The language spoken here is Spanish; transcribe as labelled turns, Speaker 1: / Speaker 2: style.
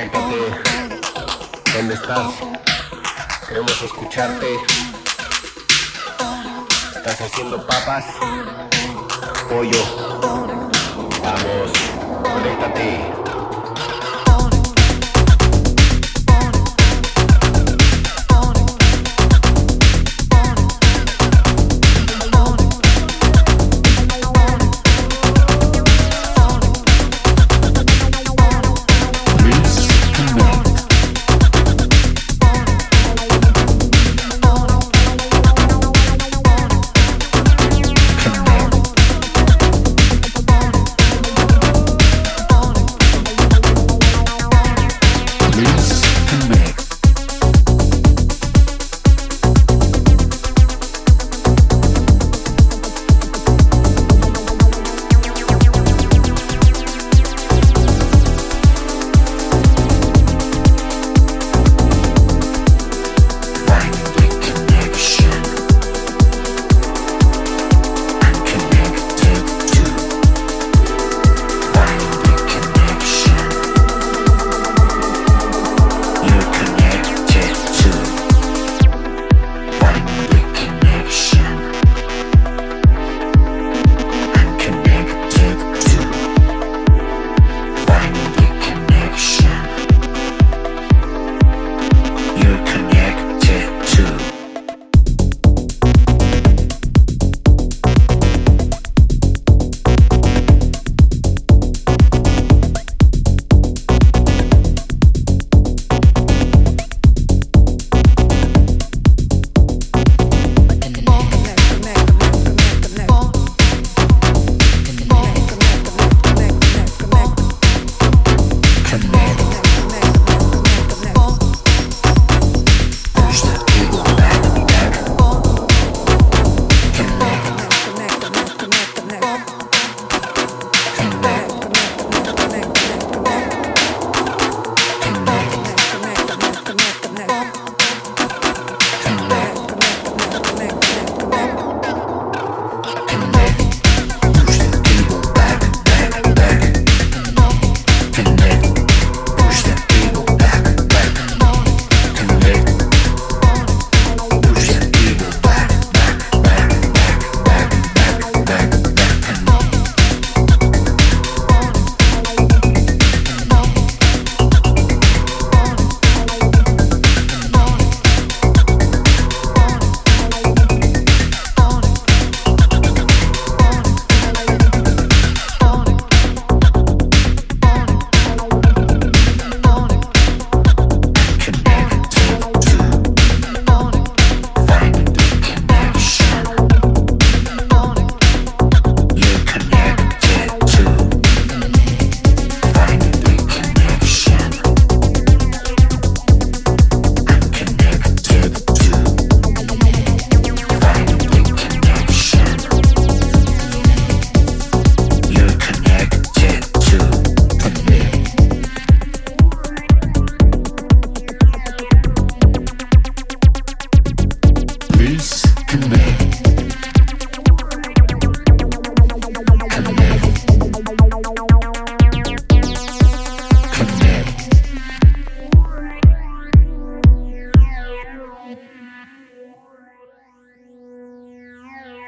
Speaker 1: Conéctate. ¿Dónde estás? Queremos escucharte. ¿Estás haciendo papas? Pollo. Vamos, conéctate.